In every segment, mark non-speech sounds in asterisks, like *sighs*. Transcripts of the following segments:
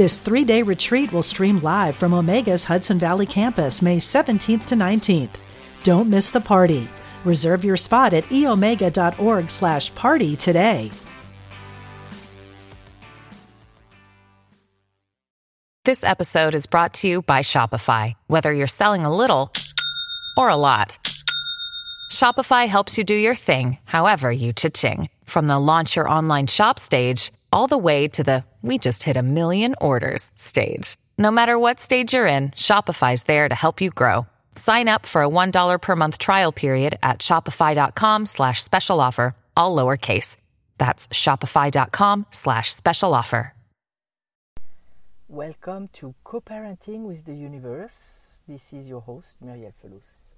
This three day retreat will stream live from Omega's Hudson Valley campus May 17th to 19th. Don't miss the party. Reserve your spot at eomega.org slash party today. This episode is brought to you by Shopify. Whether you're selling a little or a lot, Shopify helps you do your thing, however you cha-ching. From the launch your online shop stage, all the way to the we just hit a million orders stage. No matter what stage you're in, Shopify's there to help you grow. Sign up for a $1 per month trial period at shopify.com slash special offer, all lowercase. That's shopify.com slash special offer. Welcome to Co-Parenting with the Universe. This is your host, Muriel Felous.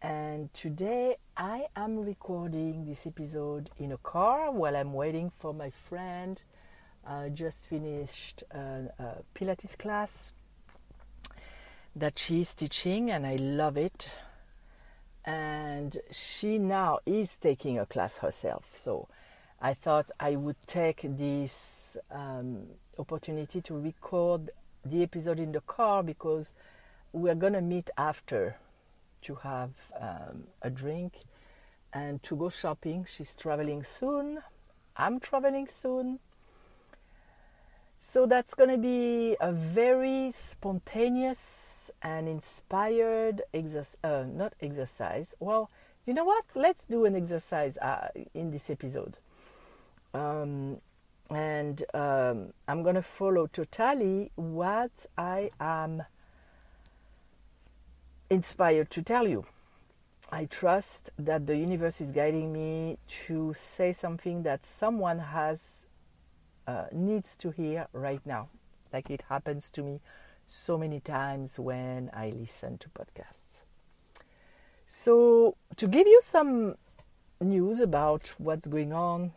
And today I am recording this episode in a car while I'm waiting for my friend. I just finished a, a Pilates class that she's teaching, and I love it. And she now is taking a class herself. So I thought I would take this um, opportunity to record the episode in the car because we're going to meet after to have um, a drink and to go shopping. She's traveling soon. I'm traveling soon. So that's going to be a very spontaneous and inspired exercise, uh, not exercise. Well, you know what? Let's do an exercise uh, in this episode. Um, and um, I'm going to follow totally what I am inspired to tell you. I trust that the universe is guiding me to say something that someone has uh, needs to hear right now, like it happens to me so many times when I listen to podcasts. So, to give you some news about what's going on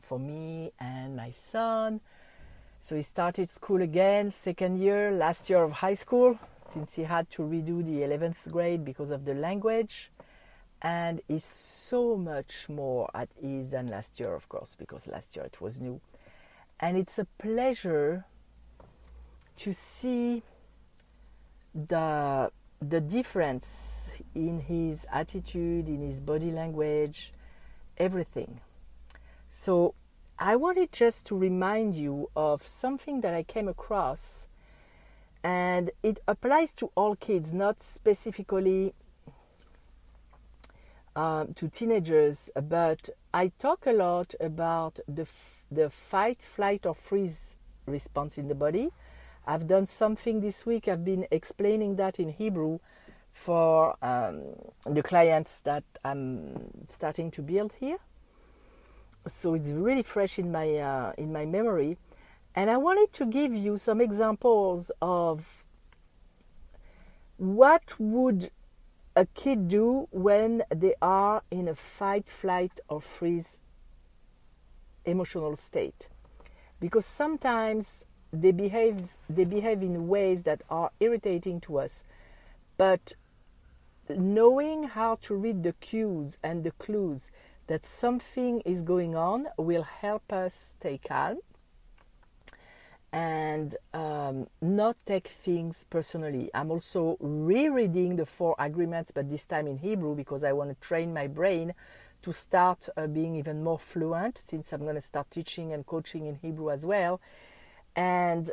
for me and my son, so he started school again, second year, last year of high school since he had to redo the 11th grade because of the language. And is so much more at ease than last year of course because last year it was new and it's a pleasure to see the the difference in his attitude in his body language everything so i wanted just to remind you of something that i came across and it applies to all kids, not specifically um, to teenagers. But I talk a lot about the f- the fight, flight, or freeze response in the body. I've done something this week. I've been explaining that in Hebrew for um, the clients that I'm starting to build here. So it's really fresh in my uh, in my memory. And I wanted to give you some examples of what would a kid do when they are in a fight, flight, or freeze emotional state. Because sometimes they behave they behave in ways that are irritating to us. But knowing how to read the cues and the clues that something is going on will help us stay calm and um, not take things personally. I'm also rereading the four agreements, but this time in Hebrew because I want to train my brain to start uh, being even more fluent since I'm going to start teaching and coaching in Hebrew as well. And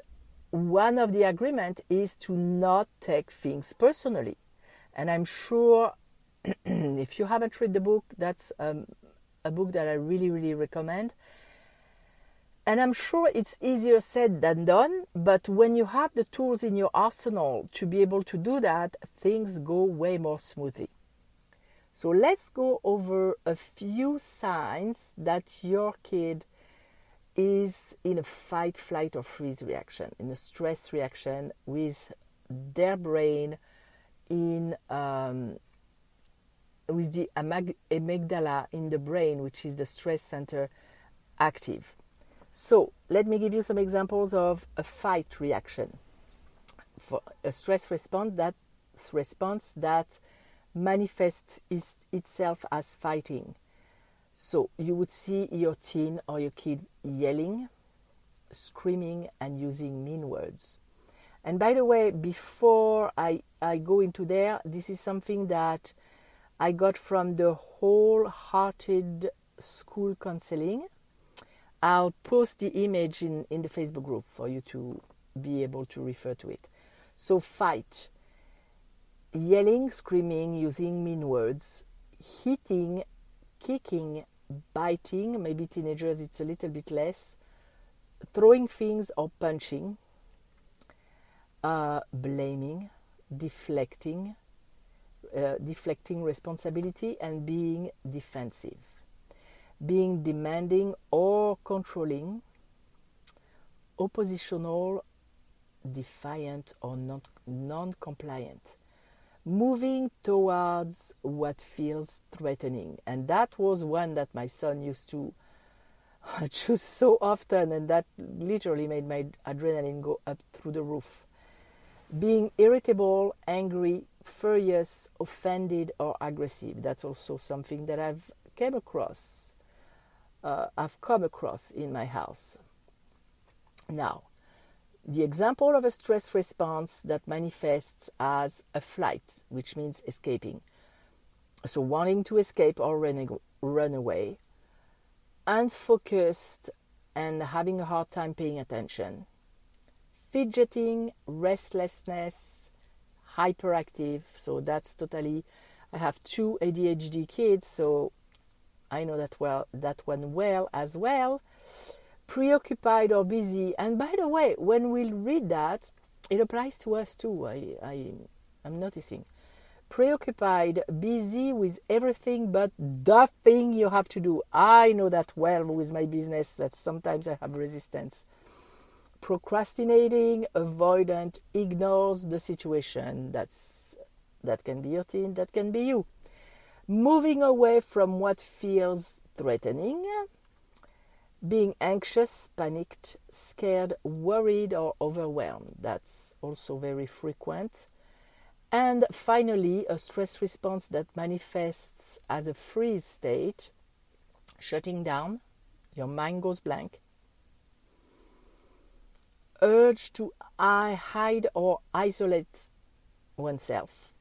one of the agreement is to not take things personally. And I'm sure *clears throat* if you haven't read the book, that's um, a book that I really, really recommend and I'm sure it's easier said than done, but when you have the tools in your arsenal to be able to do that, things go way more smoothly. So let's go over a few signs that your kid is in a fight, flight, or freeze reaction, in a stress reaction with their brain in um, with the amygdala in the brain, which is the stress center, active. So let me give you some examples of a fight reaction. For a stress response that response that manifests is, itself as fighting. So you would see your teen or your kid yelling, screaming, and using mean words. And by the way, before I, I go into there, this is something that I got from the wholehearted school counseling. I'll post the image in, in the Facebook group for you to be able to refer to it. So, fight, yelling, screaming, using mean words, hitting, kicking, biting, maybe teenagers it's a little bit less, throwing things or punching, uh, blaming, deflecting, uh, deflecting responsibility and being defensive, being demanding or controlling, oppositional, defiant, or non compliant, moving towards what feels threatening. And that was one that my son used to *laughs* choose so often, and that literally made my adrenaline go up through the roof. Being irritable, angry, furious, offended, or aggressive. That's also something that I've came across. Uh, I've come across in my house. Now, the example of a stress response that manifests as a flight, which means escaping. So, wanting to escape or run, run away, unfocused and having a hard time paying attention, fidgeting, restlessness, hyperactive. So that's totally. I have two ADHD kids, so I know that well that one well as well. Preoccupied or busy. And by the way, when we read that, it applies to us too. I, I I'm noticing. Preoccupied, busy with everything but the thing you have to do. I know that well with my business that sometimes I have resistance procrastinating, avoidant, ignores the situation. That's that can be your team, that can be you. Moving away from what feels threatening, being anxious, panicked, scared, worried, or overwhelmed. That's also very frequent. And finally, a stress response that manifests as a freeze state, shutting down, your mind goes blank, urge to hide or isolate oneself.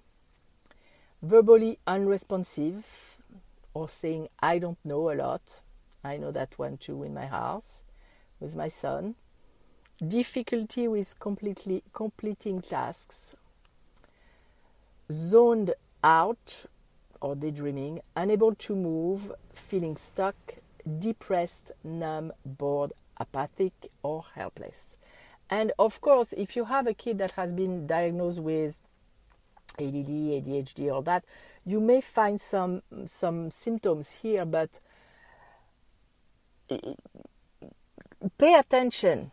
Verbally unresponsive or saying, I don't know a lot. I know that one too in my house with my son. Difficulty with completely completing tasks. Zoned out or daydreaming, unable to move, feeling stuck, depressed, numb, bored, apathic, or helpless. And of course, if you have a kid that has been diagnosed with ADD, ADHD, all that, you may find some some symptoms here, but pay attention.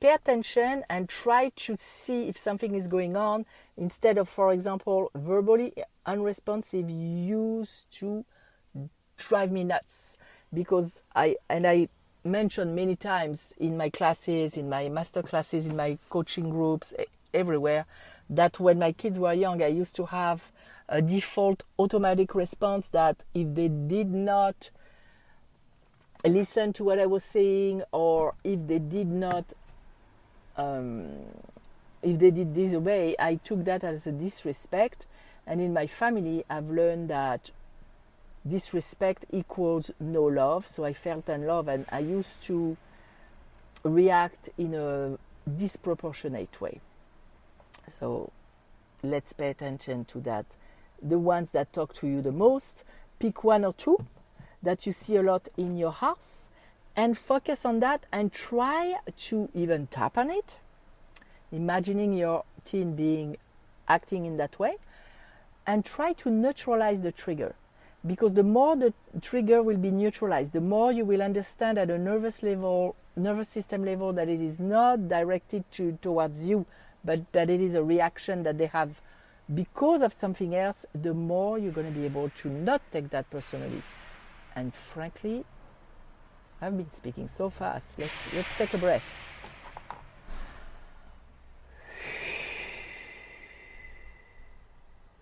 Pay attention and try to see if something is going on instead of, for example, verbally unresponsive used to drive me nuts because I and I mentioned many times in my classes, in my master classes, in my coaching groups, everywhere, that when my kids were young, I used to have a default automatic response that if they did not listen to what I was saying, or if they did not, um, if they did disobey, I took that as a disrespect. And in my family, I've learned that disrespect equals no love. So I felt unloved and I used to react in a disproportionate way. So let's pay attention to that. The ones that talk to you the most, pick one or two that you see a lot in your house and focus on that and try to even tap on it. Imagining your teen being acting in that way and try to neutralize the trigger because the more the trigger will be neutralized, the more you will understand at a nervous level, nervous system level, that it is not directed to towards you, but that it is a reaction that they have because of something else. The more you're going to be able to not take that personally. And frankly, I've been speaking so fast. Let's let's take a breath.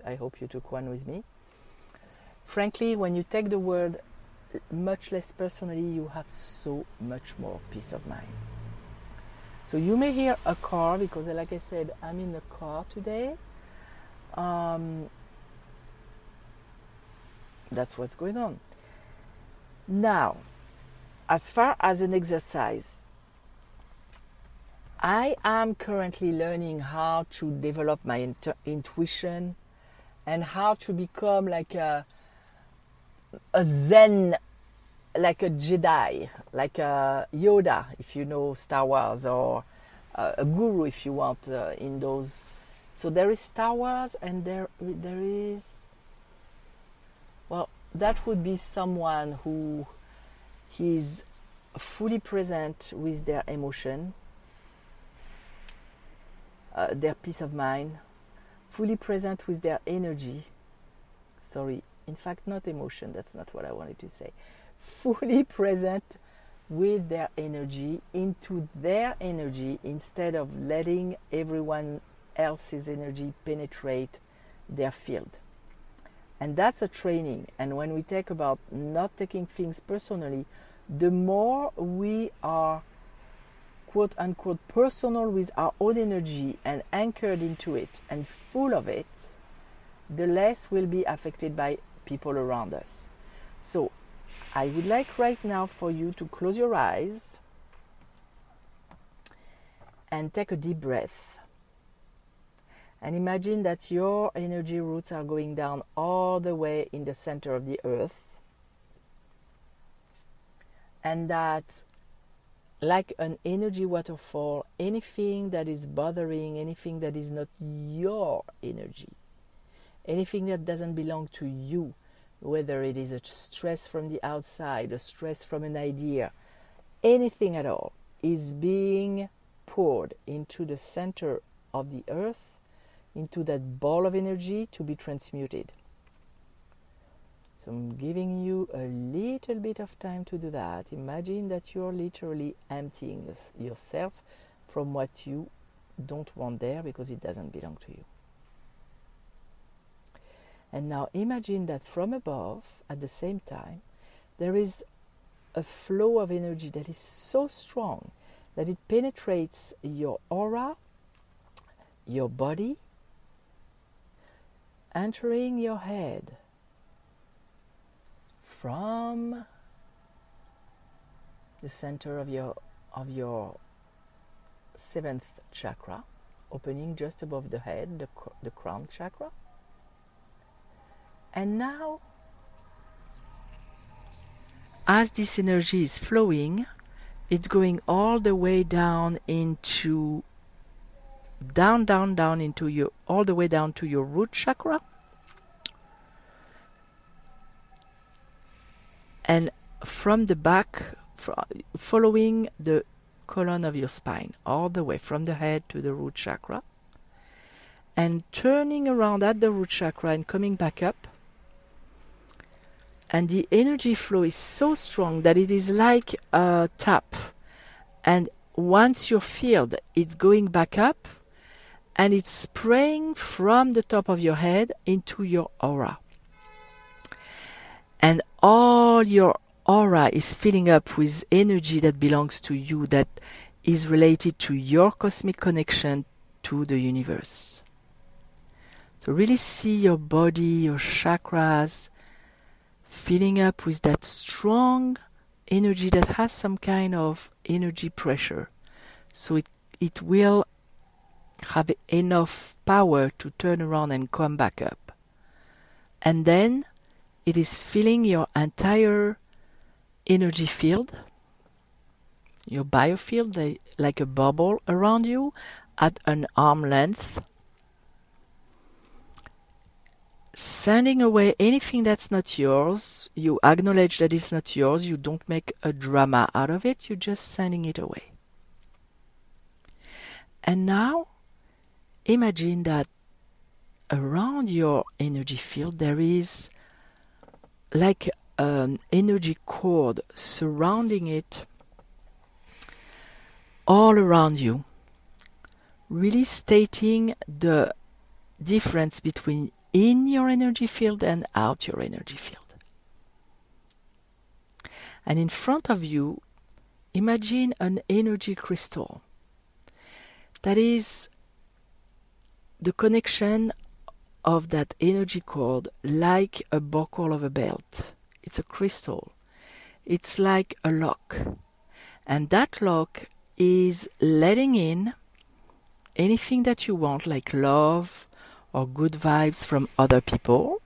I hope you took one with me. Frankly, when you take the word much less personally, you have so much more peace of mind. So you may hear a car because, like I said, I'm in the car today. Um, that's what's going on. Now, as far as an exercise, I am currently learning how to develop my inter- intuition and how to become like a a Zen, like a Jedi, like a Yoda, if you know Star Wars, or a guru, if you want, uh, in those. So there is Star Wars, and there there is. Well, that would be someone who is fully present with their emotion, uh, their peace of mind, fully present with their energy. Sorry, in fact, not emotion, that's not what I wanted to say. Fully *laughs* present with their energy into their energy instead of letting everyone else's energy penetrate their field. And that's a training. And when we talk about not taking things personally, the more we are quote unquote personal with our own energy and anchored into it and full of it, the less we'll be affected by people around us. So, I would like right now for you to close your eyes and take a deep breath. And imagine that your energy roots are going down all the way in the center of the earth. And that, like an energy waterfall, anything that is bothering, anything that is not your energy, anything that doesn't belong to you, whether it is a stress from the outside, a stress from an idea, anything at all, is being poured into the center of the earth, into that ball of energy to be transmuted. So I'm giving you a little bit of time to do that. Imagine that you're literally emptying yourself from what you don't want there because it doesn't belong to you. And now imagine that from above, at the same time, there is a flow of energy that is so strong that it penetrates your aura, your body, entering your head from the center of your of your seventh chakra, opening just above the head, the, the crown chakra. And now, as this energy is flowing, it's going all the way down into down down down into your all the way down to your root chakra. And from the back following the column of your spine all the way from the head to the root chakra. And turning around at the root chakra and coming back up. And the energy flow is so strong that it is like a tap. And once you're filled it's going back up and it's spraying from the top of your head into your aura and all your aura is filling up with energy that belongs to you that is related to your cosmic connection to the universe so really see your body your chakras filling up with that strong energy that has some kind of energy pressure. So it, it will have enough power to turn around and come back up. And then it is filling your entire energy field, your biofield, like a bubble around you at an arm length sending away anything that's not yours. You acknowledge that it's not yours. You don't make a drama out of it. You're just sending it away. And now, imagine that around your energy field there is like an energy cord surrounding it all around you, really stating the difference between in your energy field and out your energy field. And in front of you, imagine an energy crystal that is the connection of that energy cord like a buckle of a belt. It's a crystal. It's like a lock. And that lock is letting in anything that you want, like love or good vibes from other people.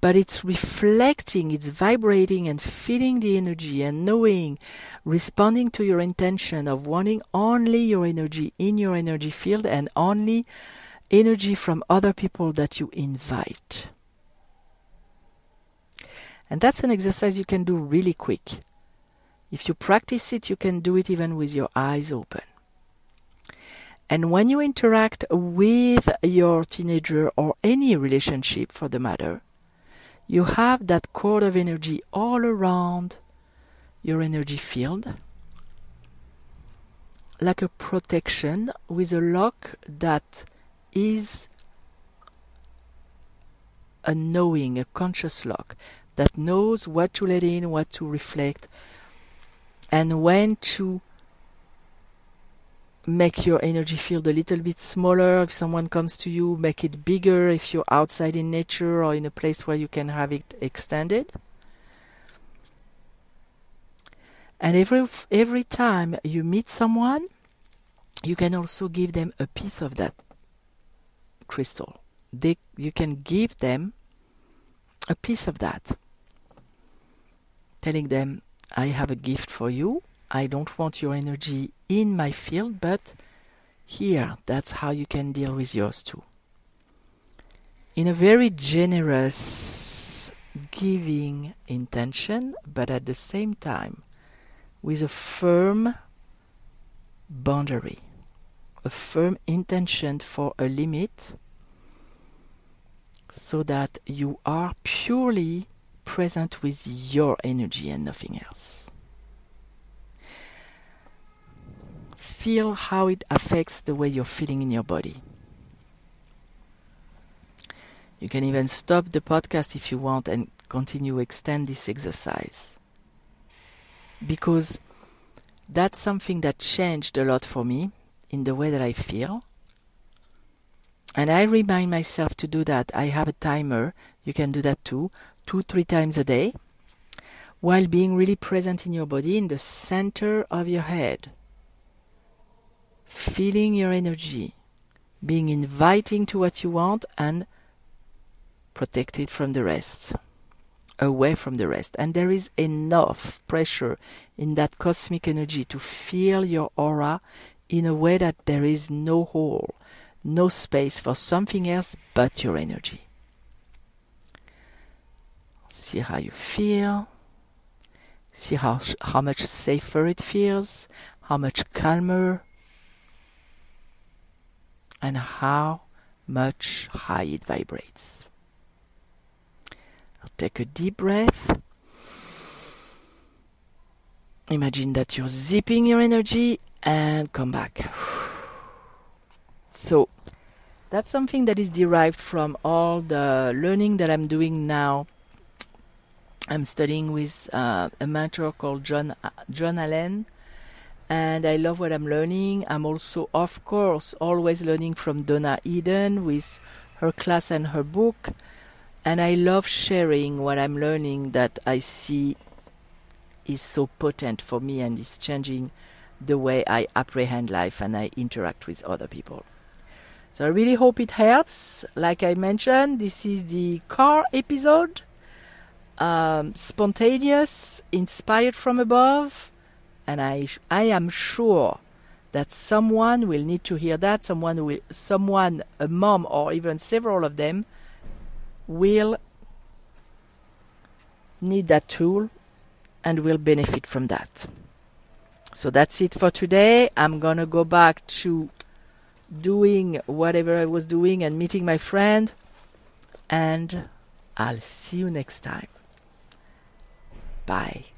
But it's reflecting, it's vibrating and feeling the energy and knowing, responding to your intention of wanting only your energy in your energy field and only energy from other people that you invite. And that's an exercise you can do really quick. If you practice it, you can do it even with your eyes open. And when you interact with your teenager or any relationship for the matter, you have that cord of energy all around your energy field, like a protection with a lock that is a knowing, a conscious lock that knows what to let in, what to reflect, and when to make your energy field a little bit smaller. If someone comes to you, make it bigger if you're outside in nature or in a place where you can have it extended. And every every time you meet someone, you can also give them a piece of that crystal. They, you can give them a piece of that, telling them, I have a gift for you. I don't want your energy in my field, but here, that's how you can deal with yours too. In a very generous, giving intention, but at the same time with a firm boundary, a firm intention for a limit, so that you are purely present with your energy and nothing else. Feel how it affects the way you're feeling in your body. You can even stop the podcast if you want and continue extend this exercise. Because that's something that changed a lot for me in the way that I feel. And I remind myself to do that. I have a timer. You can do that too two, three times a day, while being really present in your body in the center of your head. Feeling your energy, being inviting to what you want and protected from the rest, away from the rest. And there is enough pressure in that cosmic energy to feel your aura in a way that there is no hole, no space for something else but your energy. See how you feel. See how, how much safer it feels, how much calmer, and how much high it vibrates. take a deep breath. Imagine that you're zipping your energy and come back. *sighs* So, that's something that is derived from all the learning that I'm doing now I'm studying with uh, a mentor called John John Allen, and I love what I'm learning. I'm also, of course, always learning from Donna Eden with her class and her book, and I love sharing what I'm learning that I see is so potent for me and is changing the way I apprehend life and I interact with other people. So I really hope it helps. Like I mentioned, this is the car episode um, spontaneous, inspired from above, and I I am sure that someone will need to hear that. Someone will, someone, a mom or even several of them, will need that tool and will benefit from that. So that's it for today. I'm gonna go back to doing whatever I was doing and meeting my friend, and I'll see you next time. Bye.